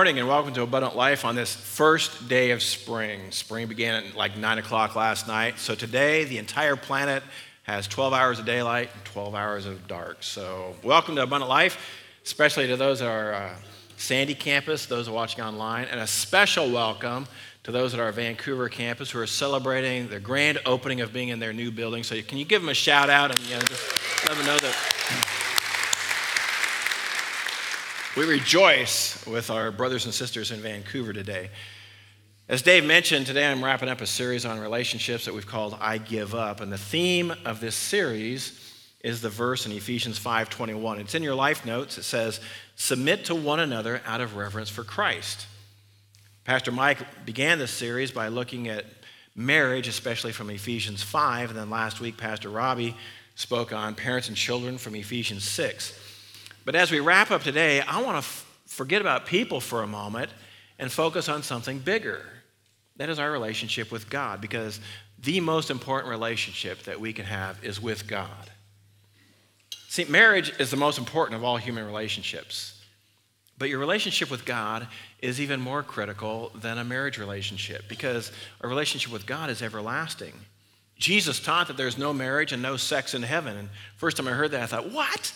morning and welcome to Abundant Life on this first day of spring. Spring began at like 9 o'clock last night. So today, the entire planet has 12 hours of daylight and 12 hours of dark. So, welcome to Abundant Life, especially to those at our uh, Sandy campus, those are watching online, and a special welcome to those at our Vancouver campus who are celebrating the grand opening of being in their new building. So, can you give them a shout out and you know, just let them know that? We rejoice with our brothers and sisters in Vancouver today. As Dave mentioned, today I'm wrapping up a series on relationships that we've called I Give Up. And the theme of this series is the verse in Ephesians 5:21. It's in your life notes. It says, "Submit to one another out of reverence for Christ." Pastor Mike began this series by looking at marriage, especially from Ephesians 5, and then last week Pastor Robbie spoke on parents and children from Ephesians 6. But as we wrap up today, I want to f- forget about people for a moment and focus on something bigger. That is our relationship with God, because the most important relationship that we can have is with God. See, marriage is the most important of all human relationships. But your relationship with God is even more critical than a marriage relationship because a relationship with God is everlasting. Jesus taught that there's no marriage and no sex in heaven. And first time I heard that, I thought, what?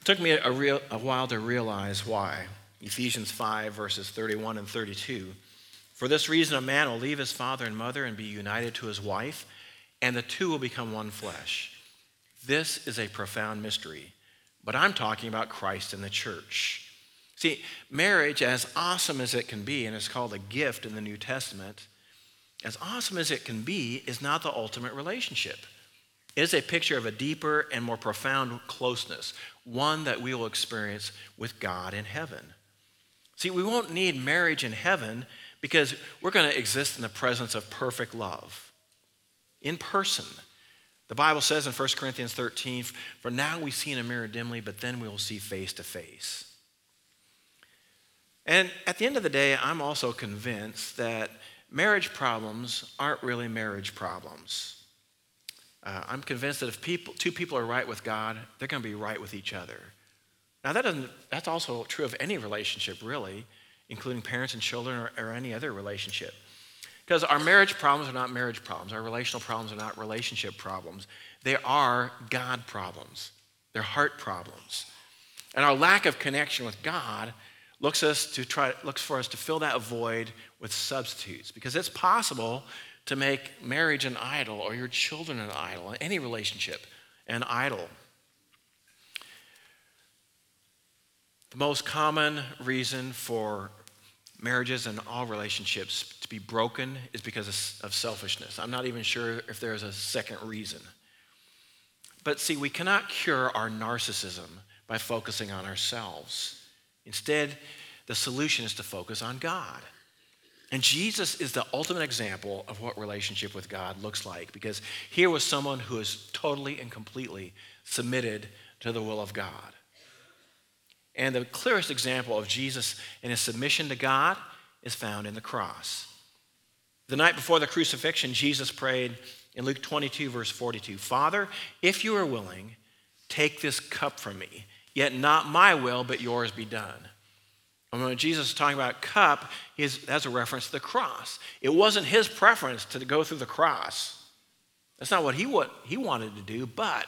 It took me a, real, a while to realize why. Ephesians 5, verses 31 and 32. For this reason, a man will leave his father and mother and be united to his wife, and the two will become one flesh. This is a profound mystery, but I'm talking about Christ and the church. See, marriage, as awesome as it can be, and it's called a gift in the New Testament, as awesome as it can be, is not the ultimate relationship. It is a picture of a deeper and more profound closeness, one that we will experience with God in heaven. See, we won't need marriage in heaven because we're going to exist in the presence of perfect love in person. The Bible says in 1 Corinthians 13, For now we see in a mirror dimly, but then we will see face to face. And at the end of the day, I'm also convinced that marriage problems aren't really marriage problems. Uh, I'm convinced that if people, two people are right with God, they're going to be right with each other. Now, that doesn't, that's also true of any relationship, really, including parents and children or, or any other relationship. Because our marriage problems are not marriage problems, our relational problems are not relationship problems. They are God problems, they're heart problems. And our lack of connection with God looks, us to try, looks for us to fill that void with substitutes. Because it's possible to make marriage an idol or your children an idol, any relationship an idol. The most common reason for marriages and all relationships to be broken is because of selfishness. I'm not even sure if there's a second reason. But see, we cannot cure our narcissism by focusing on ourselves. Instead, the solution is to focus on God. And Jesus is the ultimate example of what relationship with God looks like because here was someone who is totally and completely submitted to the will of God. And the clearest example of Jesus in his submission to God is found in the cross. The night before the crucifixion, Jesus prayed in Luke 22, verse 42 Father, if you are willing, take this cup from me, yet not my will, but yours be done. And when Jesus is talking about cup, that's a reference to the cross. It wasn't his preference to go through the cross. That's not what he, what he wanted to do, but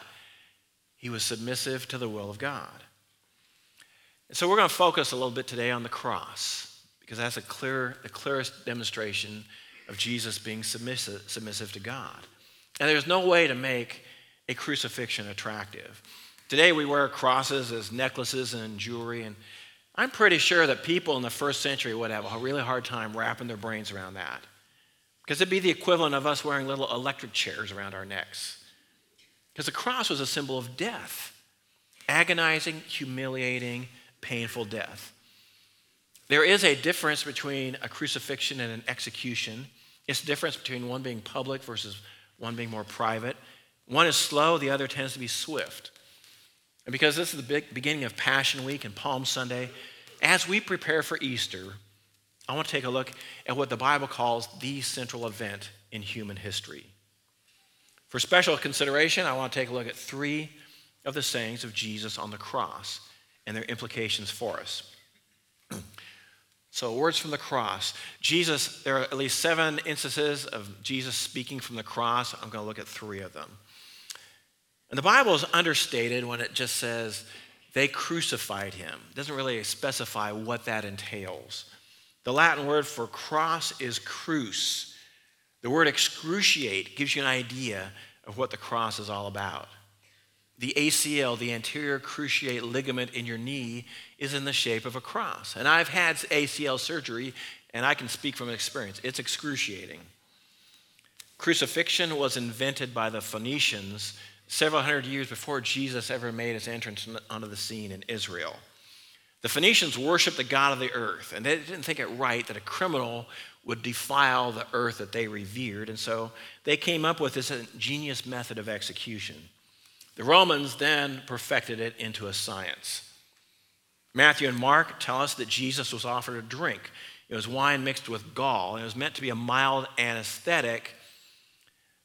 he was submissive to the will of God. And so we're going to focus a little bit today on the cross because that's a clear, the clearest demonstration of Jesus being submissive, submissive to God. And there's no way to make a crucifixion attractive. Today we wear crosses as necklaces and jewelry, and I'm pretty sure that people in the first century would have a really hard time wrapping their brains around that. Because it'd be the equivalent of us wearing little electric chairs around our necks. Because the cross was a symbol of death agonizing, humiliating, painful death. There is a difference between a crucifixion and an execution. It's the difference between one being public versus one being more private. One is slow, the other tends to be swift. And because this is the beginning of Passion Week and Palm Sunday, as we prepare for Easter, I want to take a look at what the Bible calls the central event in human history. For special consideration, I want to take a look at three of the sayings of Jesus on the cross and their implications for us. So, words from the cross. Jesus, there are at least seven instances of Jesus speaking from the cross. I'm going to look at three of them. And the Bible is understated when it just says they crucified him. It doesn't really specify what that entails. The Latin word for cross is cruce. The word excruciate gives you an idea of what the cross is all about. The ACL, the anterior cruciate ligament in your knee, is in the shape of a cross. And I've had ACL surgery, and I can speak from experience. It's excruciating. Crucifixion was invented by the Phoenicians several hundred years before Jesus ever made his entrance onto the scene in Israel. The Phoenicians worshiped the God of the earth, and they didn't think it right that a criminal would defile the earth that they revered, and so they came up with this ingenious method of execution. The Romans then perfected it into a science. Matthew and Mark tell us that Jesus was offered a drink. It was wine mixed with gall, and it was meant to be a mild anesthetic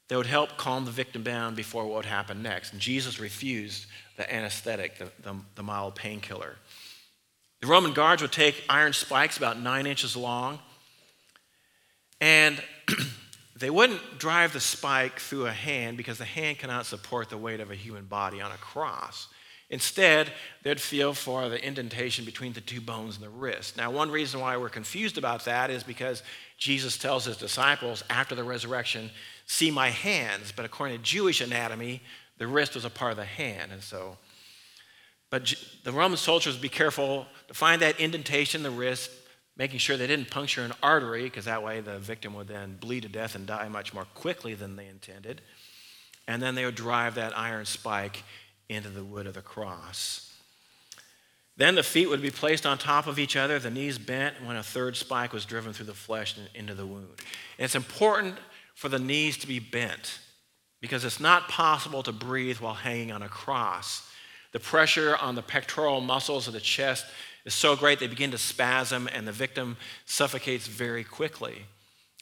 that would help calm the victim down before what would happen next. And Jesus refused the anesthetic, the, the, the mild painkiller. The Roman guards would take iron spikes about nine inches long, and They wouldn't drive the spike through a hand because the hand cannot support the weight of a human body on a cross. Instead, they'd feel for the indentation between the two bones in the wrist. Now, one reason why we're confused about that is because Jesus tells his disciples after the resurrection, See my hands. But according to Jewish anatomy, the wrist was a part of the hand. And so, but the Roman soldiers would be careful to find that indentation in the wrist, making sure they didn't puncture an artery, because that way the victim would then bleed to death and die much more quickly than they intended. And then they would drive that iron spike into the wood of the cross. Then the feet would be placed on top of each other, the knees bent when a third spike was driven through the flesh and into the wound. And it's important for the knees to be bent because it's not possible to breathe while hanging on a cross. The pressure on the pectoral muscles of the chest is so great they begin to spasm and the victim suffocates very quickly.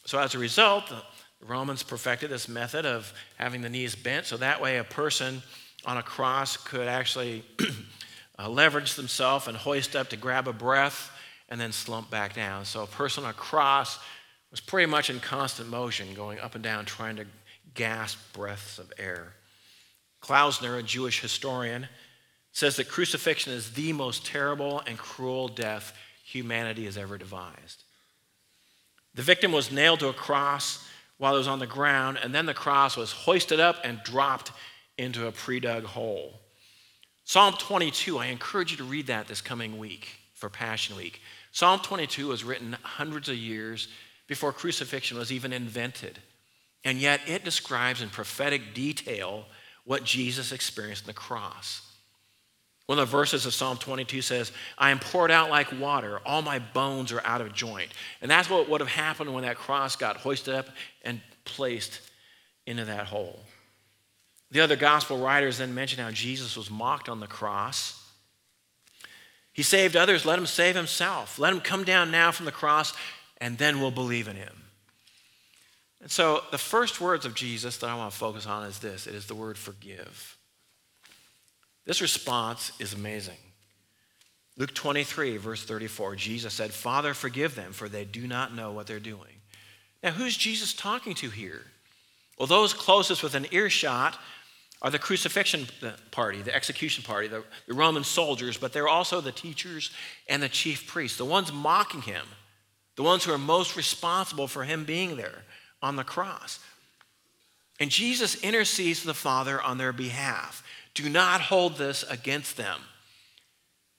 So, as a result, the Romans perfected this method of having the knees bent so that way a person on a cross could actually uh, leverage themselves and hoist up to grab a breath and then slump back down. So, a person on a cross was pretty much in constant motion, going up and down, trying to gasp breaths of air. Klausner, a Jewish historian, says that crucifixion is the most terrible and cruel death humanity has ever devised. The victim was nailed to a cross while it was on the ground, and then the cross was hoisted up and dropped into a pre dug hole. Psalm 22, I encourage you to read that this coming week for Passion Week. Psalm 22 was written hundreds of years before crucifixion was even invented, and yet it describes in prophetic detail what Jesus experienced on the cross. One of the verses of Psalm 22 says, I am poured out like water. All my bones are out of joint. And that's what would have happened when that cross got hoisted up and placed into that hole. The other gospel writers then mention how Jesus was mocked on the cross. He saved others, let him save himself. Let him come down now from the cross, and then we'll believe in him. And so the first words of Jesus that I want to focus on is this it is the word forgive. This response is amazing. Luke 23, verse 34, Jesus said, Father, forgive them, for they do not know what they're doing. Now, who's Jesus talking to here? Well, those closest with an earshot are the crucifixion party, the execution party, the, the Roman soldiers, but they're also the teachers and the chief priests, the ones mocking him, the ones who are most responsible for him being there on the cross. And Jesus intercedes to the Father on their behalf. Do not hold this against them.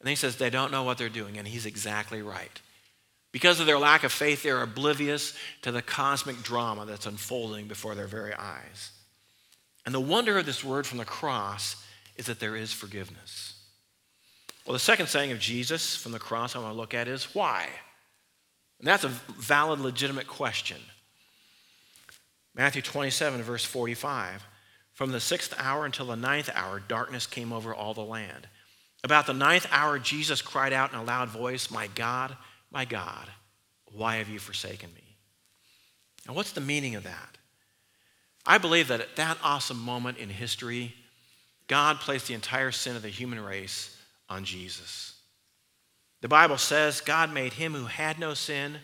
And he says they don't know what they're doing, and he's exactly right. Because of their lack of faith, they're oblivious to the cosmic drama that's unfolding before their very eyes. And the wonder of this word from the cross is that there is forgiveness. Well, the second saying of Jesus from the cross I want to look at is why? And that's a valid, legitimate question. Matthew 27, verse 45. From the sixth hour until the ninth hour, darkness came over all the land. About the ninth hour, Jesus cried out in a loud voice, My God, my God, why have you forsaken me? Now, what's the meaning of that? I believe that at that awesome moment in history, God placed the entire sin of the human race on Jesus. The Bible says God made him who had no sin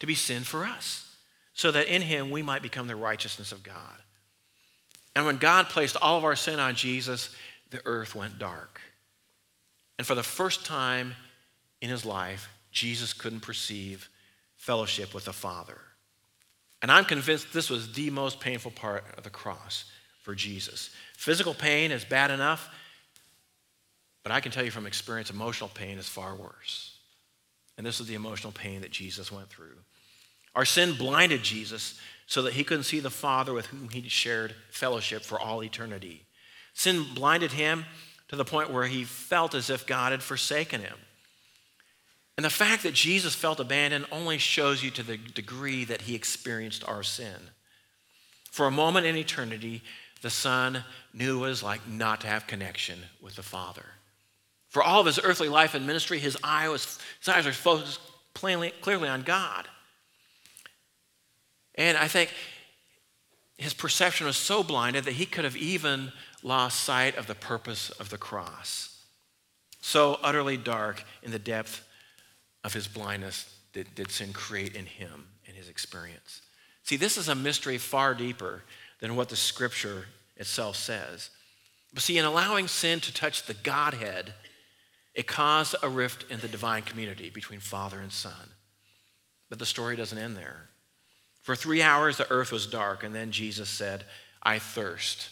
to be sin for us, so that in him we might become the righteousness of God. And when God placed all of our sin on Jesus, the earth went dark. And for the first time in his life, Jesus couldn't perceive fellowship with the Father. And I'm convinced this was the most painful part of the cross for Jesus. Physical pain is bad enough, but I can tell you from experience, emotional pain is far worse. And this is the emotional pain that Jesus went through. Our sin blinded Jesus so that he couldn't see the Father with whom he shared fellowship for all eternity. Sin blinded him to the point where he felt as if God had forsaken him. And the fact that Jesus felt abandoned only shows you to the degree that he experienced our sin. For a moment in eternity, the Son knew what it was like not to have connection with the Father. For all of his earthly life and ministry, his, eye was, his eyes were focused plainly, clearly on God. And I think his perception was so blinded that he could have even lost sight of the purpose of the cross. So utterly dark in the depth of his blindness did, did sin create in him and his experience. See, this is a mystery far deeper than what the scripture itself says. But see, in allowing sin to touch the Godhead, it caused a rift in the divine community between Father and Son. But the story doesn't end there. For three hours, the earth was dark, and then Jesus said, I thirst.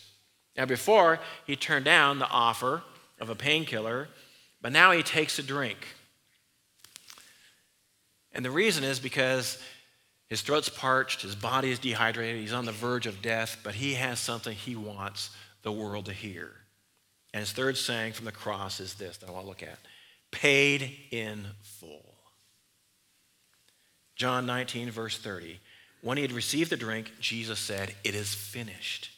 Now, before, he turned down the offer of a painkiller, but now he takes a drink. And the reason is because his throat's parched, his body is dehydrated, he's on the verge of death, but he has something he wants the world to hear. And his third saying from the cross is this that I want to look at paid in full. John 19, verse 30. When he had received the drink, Jesus said, It is finished.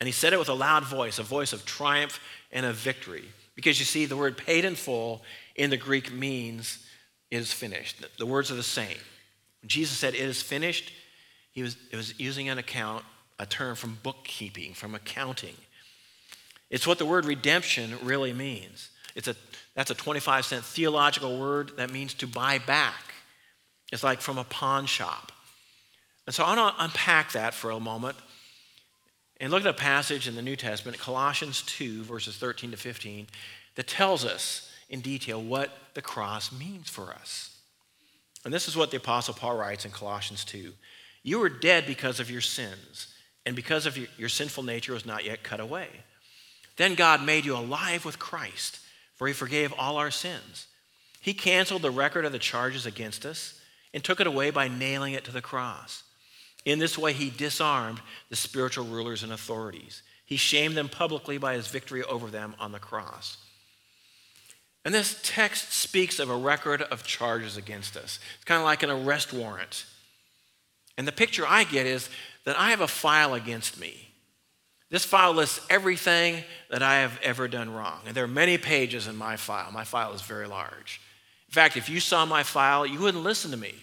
And he said it with a loud voice, a voice of triumph and of victory. Because you see, the word paid in full in the Greek means it is finished. The words are the same. When Jesus said it is finished, he was, was using an account, a term from bookkeeping, from accounting. It's what the word redemption really means. It's a, that's a 25 cent theological word that means to buy back. It's like from a pawn shop. And so I want to unpack that for a moment and look at a passage in the New Testament, Colossians 2, verses 13 to 15, that tells us in detail what the cross means for us. And this is what the Apostle Paul writes in Colossians 2 You were dead because of your sins, and because of your, your sinful nature was not yet cut away. Then God made you alive with Christ, for he forgave all our sins. He canceled the record of the charges against us and took it away by nailing it to the cross. In this way, he disarmed the spiritual rulers and authorities. He shamed them publicly by his victory over them on the cross. And this text speaks of a record of charges against us. It's kind of like an arrest warrant. And the picture I get is that I have a file against me. This file lists everything that I have ever done wrong. And there are many pages in my file. My file is very large. In fact, if you saw my file, you wouldn't listen to me.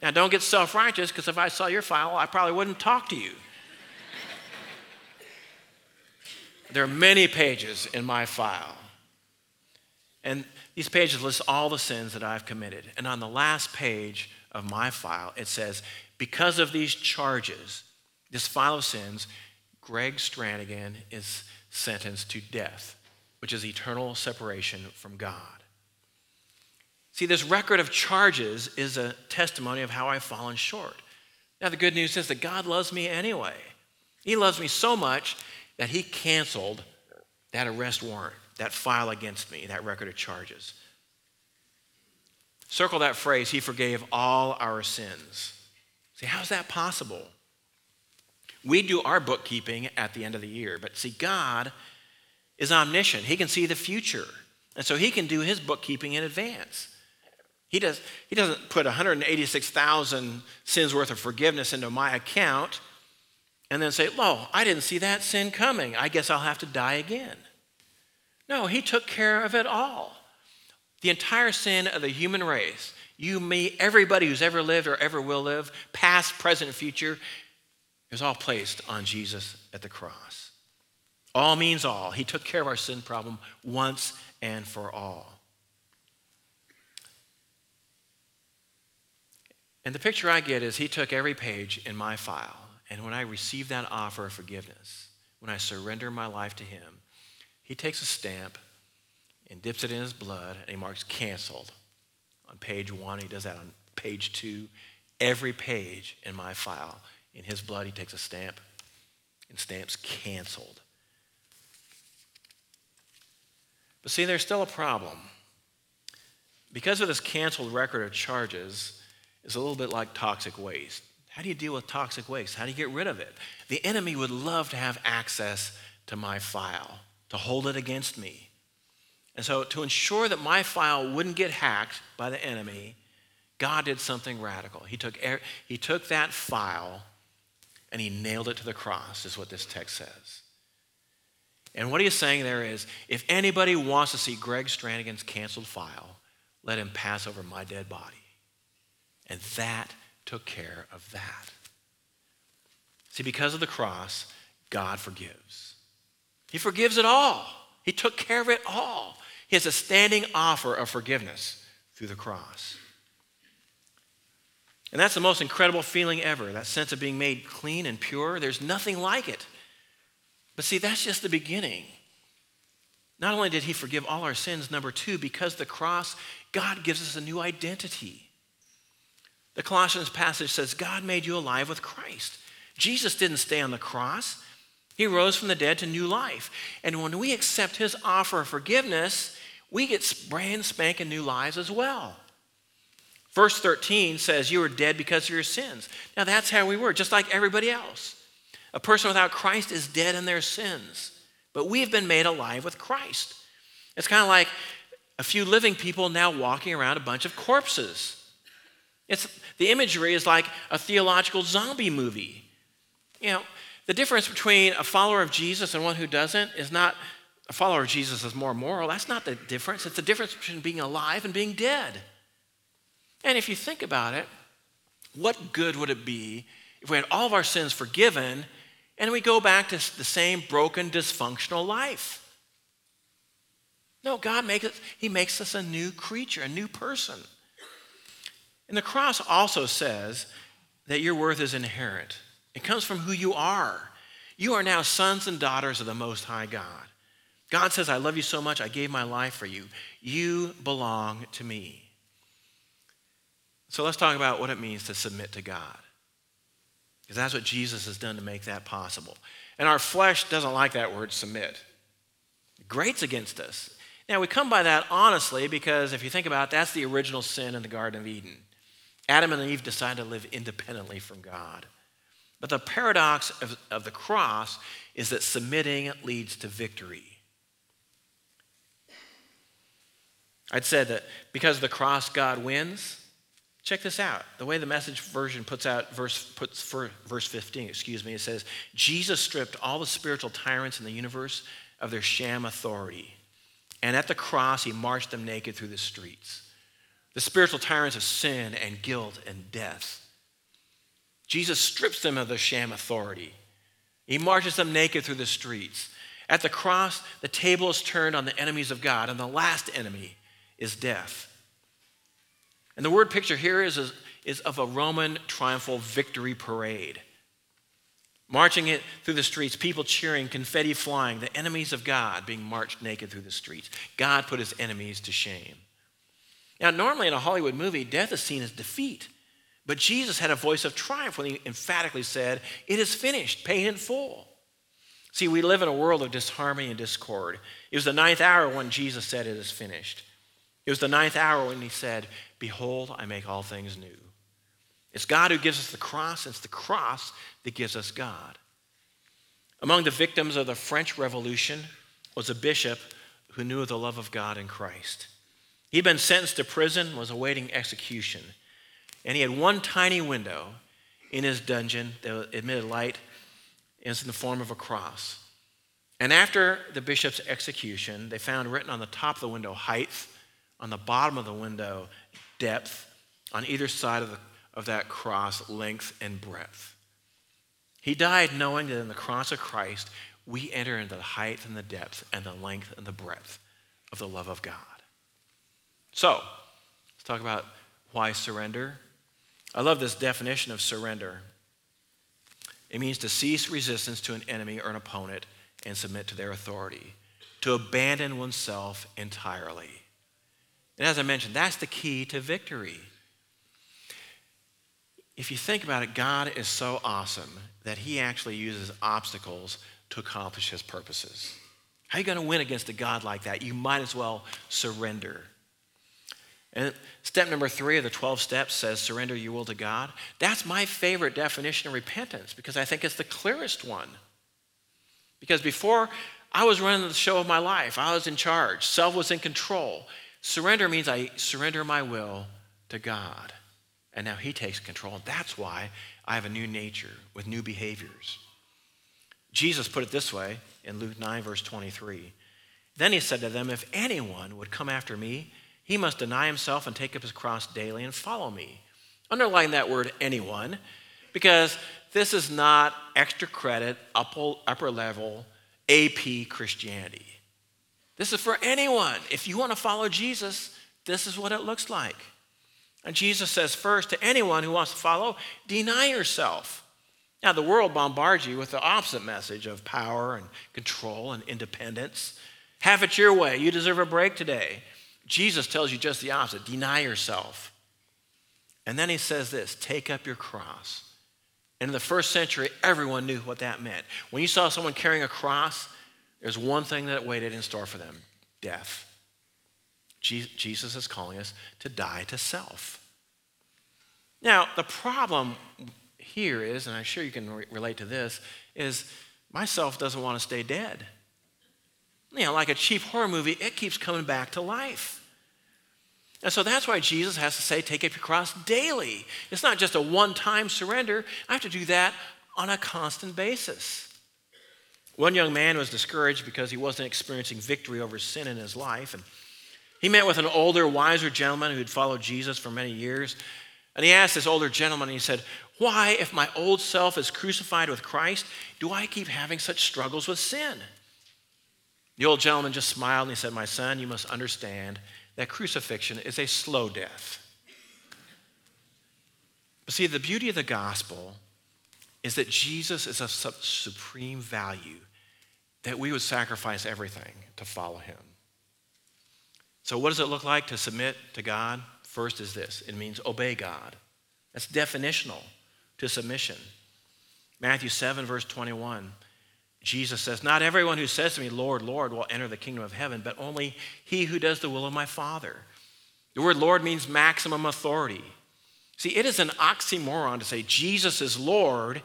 Now, don't get self righteous because if I saw your file, I probably wouldn't talk to you. there are many pages in my file. And these pages list all the sins that I've committed. And on the last page of my file, it says, because of these charges, this file of sins, Greg Strannigan is sentenced to death, which is eternal separation from God. See, this record of charges is a testimony of how I've fallen short. Now, the good news is that God loves me anyway. He loves me so much that He canceled that arrest warrant that file against me, that record of charges. Circle that phrase, He forgave all our sins. See, how's that possible? We do our bookkeeping at the end of the year, but see, God is omniscient. He can see the future. And so He can do His bookkeeping in advance. He, does, he doesn't put 186,000 sins worth of forgiveness into my account and then say, Lo, I didn't see that sin coming. I guess I'll have to die again. No, he took care of it all. The entire sin of the human race, you, me, everybody who's ever lived or ever will live, past, present, future, is all placed on Jesus at the cross. All means all. He took care of our sin problem once and for all. And the picture I get is he took every page in my file, and when I receive that offer of forgiveness, when I surrender my life to him, he takes a stamp and dips it in his blood, and he marks canceled on page one. He does that on page two. Every page in my file, in his blood, he takes a stamp and stamps canceled. But see, there's still a problem. Because of this canceled record of charges, is a little bit like toxic waste. How do you deal with toxic waste? How do you get rid of it? The enemy would love to have access to my file, to hold it against me. And so, to ensure that my file wouldn't get hacked by the enemy, God did something radical. He took, er, he took that file and he nailed it to the cross, is what this text says. And what he's saying there is if anybody wants to see Greg Strannigan's canceled file, let him pass over my dead body. And that took care of that. See, because of the cross, God forgives. He forgives it all. He took care of it all. He has a standing offer of forgiveness through the cross. And that's the most incredible feeling ever that sense of being made clean and pure. There's nothing like it. But see, that's just the beginning. Not only did he forgive all our sins, number two, because the cross, God gives us a new identity. The Colossians passage says, God made you alive with Christ. Jesus didn't stay on the cross. He rose from the dead to new life. And when we accept his offer of forgiveness, we get brand spanking new lives as well. Verse 13 says, You were dead because of your sins. Now that's how we were, just like everybody else. A person without Christ is dead in their sins. But we have been made alive with Christ. It's kind of like a few living people now walking around a bunch of corpses. It's, the imagery is like a theological zombie movie. You know, the difference between a follower of Jesus and one who doesn't is not a follower of Jesus is more moral. That's not the difference. It's the difference between being alive and being dead. And if you think about it, what good would it be if we had all of our sins forgiven and we go back to the same broken, dysfunctional life? No, God makes it, He makes us a new creature, a new person. And the cross also says that your worth is inherent. It comes from who you are. You are now sons and daughters of the Most High God. God says, I love you so much, I gave my life for you. You belong to me. So let's talk about what it means to submit to God. Because that's what Jesus has done to make that possible. And our flesh doesn't like that word submit, it grates against us. Now, we come by that honestly because if you think about it, that's the original sin in the Garden of Eden. Adam and Eve decided to live independently from God. But the paradox of, of the cross is that submitting leads to victory. I'd said that because of the cross, God wins. Check this out. The way the message version puts out verse puts for, verse 15, excuse me, it says, Jesus stripped all the spiritual tyrants in the universe of their sham authority. And at the cross, he marched them naked through the streets the spiritual tyrants of sin and guilt and death. Jesus strips them of their sham authority. He marches them naked through the streets. At the cross, the table is turned on the enemies of God, and the last enemy is death. And the word picture here is, is of a Roman triumphal victory parade. Marching it through the streets, people cheering, confetti flying, the enemies of God being marched naked through the streets. God put his enemies to shame. Now, normally in a Hollywood movie, death is seen as defeat. But Jesus had a voice of triumph when he emphatically said, It is finished, paid in full. See, we live in a world of disharmony and discord. It was the ninth hour when Jesus said, It is finished. It was the ninth hour when he said, Behold, I make all things new. It's God who gives us the cross, it's the cross that gives us God. Among the victims of the French Revolution was a bishop who knew the love of God in Christ. He'd been sentenced to prison, was awaiting execution. And he had one tiny window in his dungeon that admitted light, and it's in the form of a cross. And after the bishop's execution, they found written on the top of the window height, on the bottom of the window depth, on either side of, the, of that cross length and breadth. He died knowing that in the cross of Christ, we enter into the height and the depth and the length and the breadth of the love of God. So, let's talk about why surrender. I love this definition of surrender. It means to cease resistance to an enemy or an opponent and submit to their authority, to abandon oneself entirely. And as I mentioned, that's the key to victory. If you think about it, God is so awesome that he actually uses obstacles to accomplish his purposes. How are you going to win against a God like that? You might as well surrender. And step number three of the 12 steps says, surrender your will to God. That's my favorite definition of repentance because I think it's the clearest one. Because before I was running the show of my life, I was in charge, self was in control. Surrender means I surrender my will to God. And now He takes control. That's why I have a new nature with new behaviors. Jesus put it this way in Luke 9, verse 23. Then He said to them, If anyone would come after me, he must deny himself and take up his cross daily and follow me. Underline that word anyone, because this is not extra credit, upper level, AP Christianity. This is for anyone. If you want to follow Jesus, this is what it looks like. And Jesus says, first, to anyone who wants to follow, deny yourself. Now, the world bombards you with the opposite message of power and control and independence. Have it your way. You deserve a break today. Jesus tells you just the opposite deny yourself. And then he says this take up your cross. And in the first century, everyone knew what that meant. When you saw someone carrying a cross, there's one thing that waited in store for them death. Jesus is calling us to die to self. Now, the problem here is, and I'm sure you can re- relate to this, is myself doesn't want to stay dead. You know, like a cheap horror movie, it keeps coming back to life. And so that's why Jesus has to say, take up your cross daily. It's not just a one time surrender, I have to do that on a constant basis. One young man was discouraged because he wasn't experiencing victory over sin in his life. And he met with an older, wiser gentleman who had followed Jesus for many years. And he asked this older gentleman, he said, Why, if my old self is crucified with Christ, do I keep having such struggles with sin? The old gentleman just smiled and he said, My son, you must understand that crucifixion is a slow death. But see, the beauty of the gospel is that Jesus is of such supreme value that we would sacrifice everything to follow him. So, what does it look like to submit to God? First is this it means obey God. That's definitional to submission. Matthew 7, verse 21 Jesus says, Not everyone who says to me, Lord, Lord, will enter the kingdom of heaven, but only he who does the will of my Father. The word Lord means maximum authority. See, it is an oxymoron to say Jesus is Lord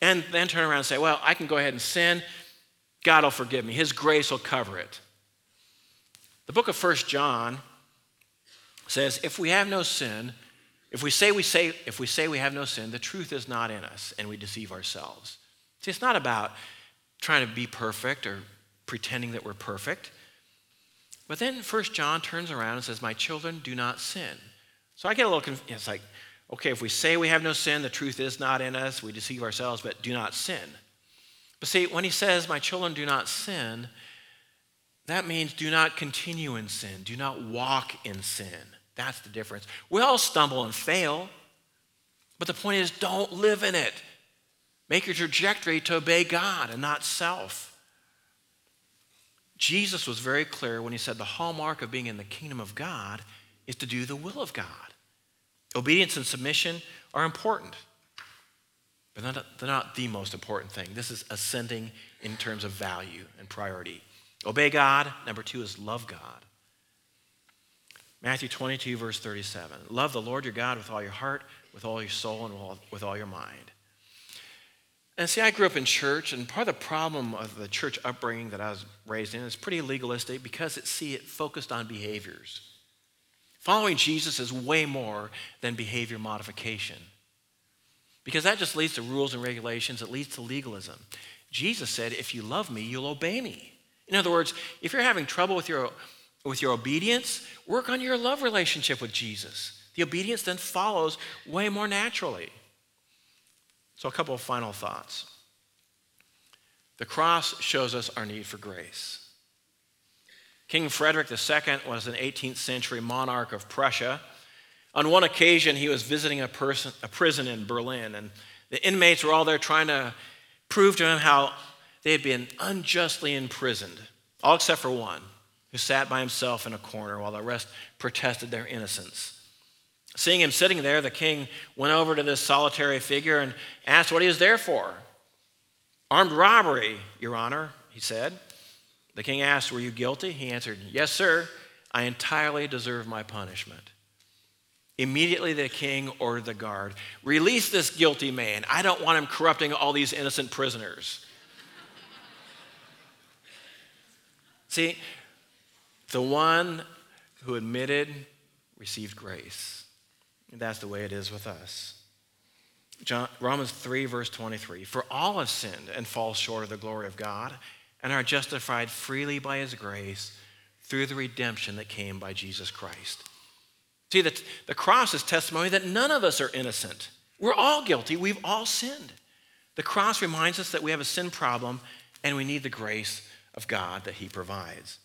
and then turn around and say, Well, I can go ahead and sin. God will forgive me. His grace will cover it. The book of First John says, If we have no sin, if we say we say if we say we have no sin, the truth is not in us, and we deceive ourselves. See, it's not about trying to be perfect or pretending that we're perfect. But then First John turns around and says, My children, do not sin. So I get a little confused. It's like, okay, if we say we have no sin, the truth is not in us, we deceive ourselves, but do not sin. But see, when he says, My children, do not sin, that means do not continue in sin, do not walk in sin. That's the difference. We all stumble and fail, but the point is, don't live in it. Make your trajectory to obey God and not self. Jesus was very clear when he said the hallmark of being in the kingdom of God is to do the will of God. Obedience and submission are important, but they're not, they're not the most important thing. This is ascending in terms of value and priority. Obey God. Number two is love God. Matthew 22, verse 37. Love the Lord your God with all your heart, with all your soul, and with all your mind. And see, I grew up in church, and part of the problem of the church upbringing that I was raised in is pretty legalistic because it see it focused on behaviors. Following Jesus is way more than behavior modification. Because that just leads to rules and regulations, it leads to legalism. Jesus said, If you love me, you'll obey me. In other words, if you're having trouble with your, with your obedience, work on your love relationship with Jesus. The obedience then follows way more naturally. So, a couple of final thoughts. The cross shows us our need for grace. King Frederick II was an 18th century monarch of Prussia. On one occasion, he was visiting a, person, a prison in Berlin, and the inmates were all there trying to prove to him how they had been unjustly imprisoned, all except for one, who sat by himself in a corner while the rest protested their innocence. Seeing him sitting there, the king went over to this solitary figure and asked what he was there for. Armed robbery, Your Honor, he said. The king asked, Were you guilty? He answered, Yes, sir. I entirely deserve my punishment. Immediately, the king ordered the guard, Release this guilty man. I don't want him corrupting all these innocent prisoners. See, the one who admitted received grace. And that's the way it is with us. John, Romans 3, verse 23 For all have sinned and fall short of the glory of God and are justified freely by his grace through the redemption that came by Jesus Christ. See, the, the cross is testimony that none of us are innocent. We're all guilty. We've all sinned. The cross reminds us that we have a sin problem and we need the grace of God that he provides.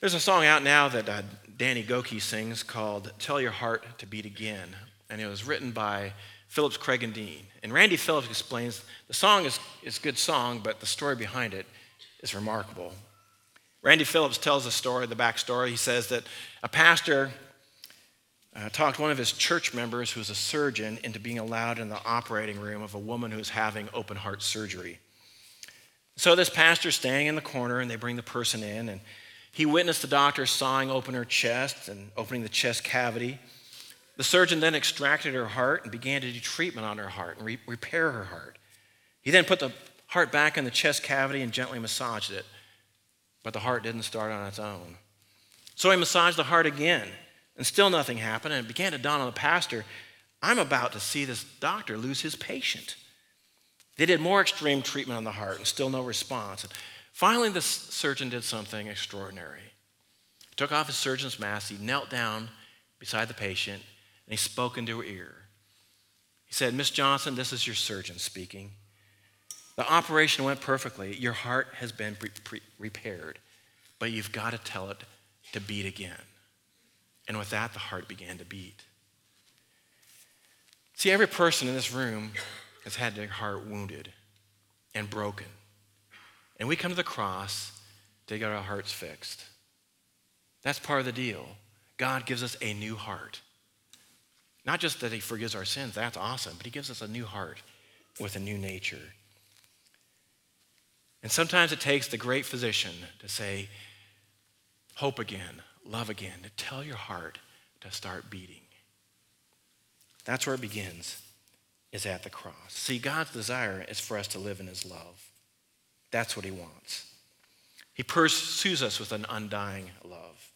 There's a song out now that uh, Danny Gokey sings called Tell Your Heart to Beat Again and it was written by Phillips Craig and Dean. And Randy Phillips explains the song is, is a good song, but the story behind it is remarkable. Randy Phillips tells the story, the backstory. He says that a pastor uh, talked one of his church members, who was a surgeon, into being allowed in the operating room of a woman who was having open heart surgery. So this pastor's staying in the corner, and they bring the person in, and he witnessed the doctor sawing open her chest and opening the chest cavity. The surgeon then extracted her heart and began to do treatment on her heart and re- repair her heart. He then put the heart back in the chest cavity and gently massaged it, but the heart didn't start on its own. So he massaged the heart again, and still nothing happened, and it began to dawn on the pastor I'm about to see this doctor lose his patient. They did more extreme treatment on the heart, and still no response. And finally, the surgeon did something extraordinary. He took off his surgeon's mask, he knelt down beside the patient, he spoke into her ear. He said, Miss Johnson, this is your surgeon speaking. The operation went perfectly. Your heart has been pre- pre- repaired, but you've got to tell it to beat again. And with that, the heart began to beat. See, every person in this room has had their heart wounded and broken. And we come to the cross to get our hearts fixed. That's part of the deal. God gives us a new heart. Not just that He forgives our sins, that's awesome, but He gives us a new heart with a new nature. And sometimes it takes the great physician to say, hope again, love again, to tell your heart to start beating. That's where it begins, is at the cross. See, God's desire is for us to live in His love. That's what He wants. He pursues us with an undying love.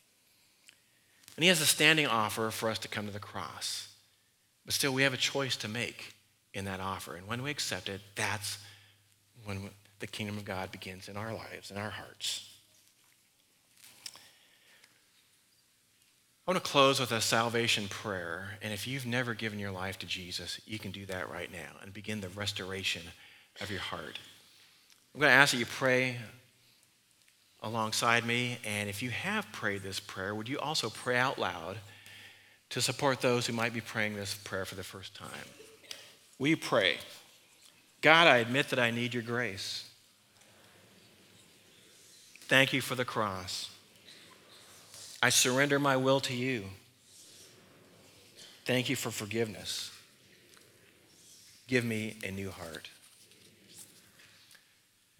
And He has a standing offer for us to come to the cross. But still, we have a choice to make in that offer. And when we accept it, that's when the kingdom of God begins in our lives, in our hearts. I want to close with a salvation prayer. And if you've never given your life to Jesus, you can do that right now and begin the restoration of your heart. I'm going to ask that you pray alongside me. And if you have prayed this prayer, would you also pray out loud? To support those who might be praying this prayer for the first time. We pray God, I admit that I need your grace. Thank you for the cross. I surrender my will to you. Thank you for forgiveness. Give me a new heart.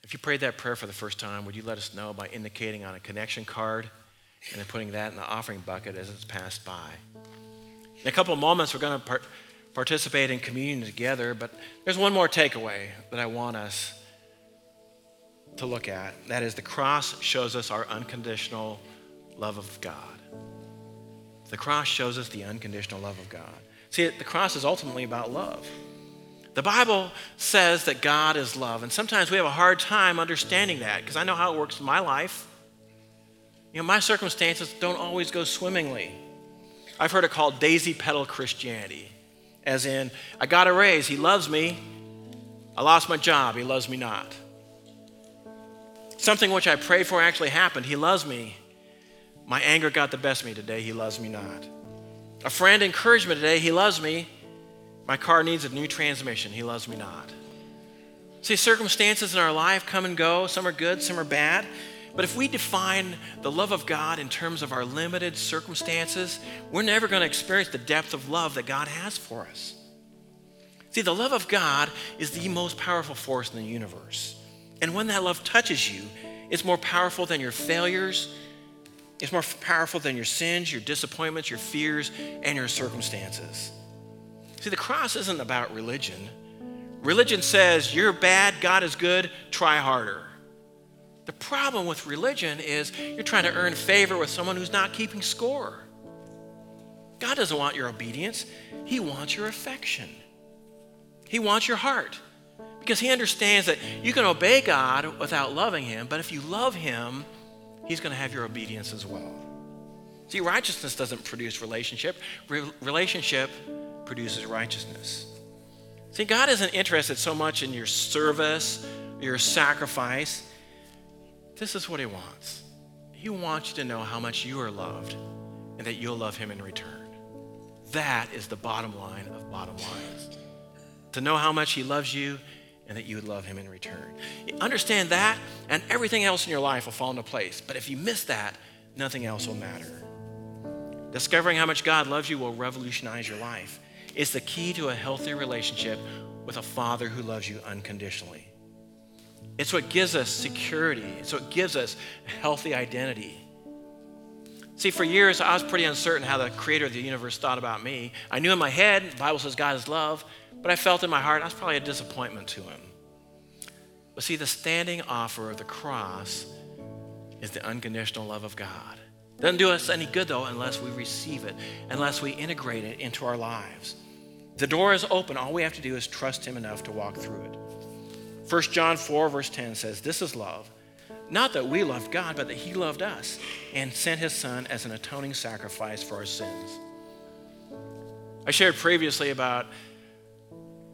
If you prayed that prayer for the first time, would you let us know by indicating on a connection card and then putting that in the offering bucket as it's passed by? In a couple of moments, we're going to par- participate in communion together, but there's one more takeaway that I want us to look at. That is, the cross shows us our unconditional love of God. The cross shows us the unconditional love of God. See, the cross is ultimately about love. The Bible says that God is love, and sometimes we have a hard time understanding that because I know how it works in my life. You know, my circumstances don't always go swimmingly. I've heard it called daisy petal Christianity, as in, I got a raise, he loves me, I lost my job. He loves me not. Something which I prayed for actually happened. He loves me. My anger got the best of me today. He loves me not. A friend encouraged me today. He loves me. My car needs a new transmission. He loves me not. See, circumstances in our life come and go. Some are good, some are bad. But if we define the love of God in terms of our limited circumstances, we're never going to experience the depth of love that God has for us. See, the love of God is the most powerful force in the universe. And when that love touches you, it's more powerful than your failures, it's more powerful than your sins, your disappointments, your fears, and your circumstances. See, the cross isn't about religion. Religion says, you're bad, God is good, try harder. The problem with religion is you're trying to earn favor with someone who's not keeping score. God doesn't want your obedience, He wants your affection. He wants your heart because He understands that you can obey God without loving Him, but if you love Him, He's going to have your obedience as well. See, righteousness doesn't produce relationship, Re- relationship produces righteousness. See, God isn't interested so much in your service, your sacrifice. This is what He wants. He wants you to know how much you are loved and that you'll love Him in return. That is the bottom line of bottom lines. To know how much He loves you and that you would love Him in return. Understand that, and everything else in your life will fall into place. But if you miss that, nothing else will matter. Discovering how much God loves you will revolutionize your life. It's the key to a healthy relationship with a Father who loves you unconditionally. It's what gives us security, it's what gives us healthy identity. See, for years, I was pretty uncertain how the creator of the universe thought about me. I knew in my head, the Bible says God is love, but I felt in my heart I was probably a disappointment to him. But see, the standing offer of the cross is the unconditional love of God. Doesn't do us any good, though, unless we receive it, unless we integrate it into our lives. The door is open. All we have to do is trust Him enough to walk through it. 1 John 4, verse 10 says, This is love. Not that we loved God, but that He loved us and sent His Son as an atoning sacrifice for our sins. I shared previously about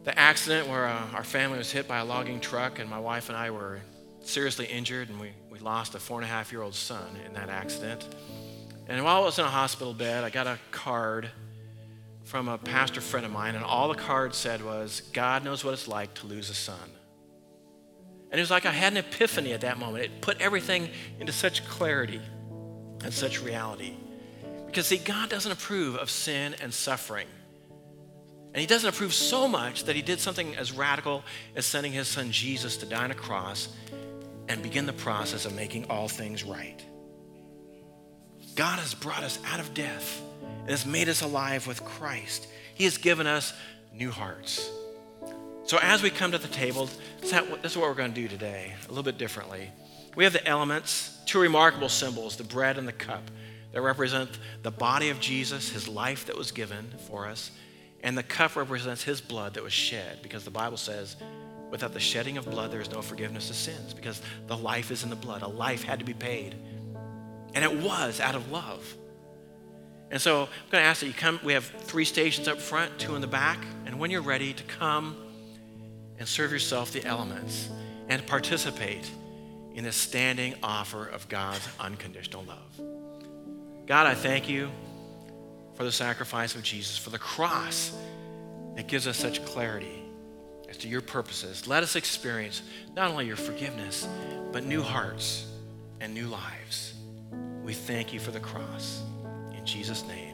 the accident where uh, our family was hit by a logging truck, and my wife and I were seriously injured, and we, we lost a four and a half year old son in that accident. And while I was in a hospital bed, I got a card from a pastor friend of mine, and all the card said was, God knows what it's like to lose a son. And it was like I had an epiphany at that moment. It put everything into such clarity and such reality. Because, see, God doesn't approve of sin and suffering. And He doesn't approve so much that He did something as radical as sending His Son Jesus to die on a cross and begin the process of making all things right. God has brought us out of death and has made us alive with Christ. He has given us new hearts. So, as we come to the table, this is what we're going to do today, a little bit differently. We have the elements, two remarkable symbols, the bread and the cup, that represent the body of Jesus, his life that was given for us, and the cup represents his blood that was shed, because the Bible says, without the shedding of blood, there is no forgiveness of sins, because the life is in the blood. A life had to be paid. And it was out of love. And so I'm going to ask that you come. We have three stations up front, two in the back. And when you're ready to come, and serve yourself the elements and participate in the standing offer of God's unconditional love. God, I thank you for the sacrifice of Jesus, for the cross that gives us such clarity as to your purposes. Let us experience not only your forgiveness, but new hearts and new lives. We thank you for the cross. In Jesus' name.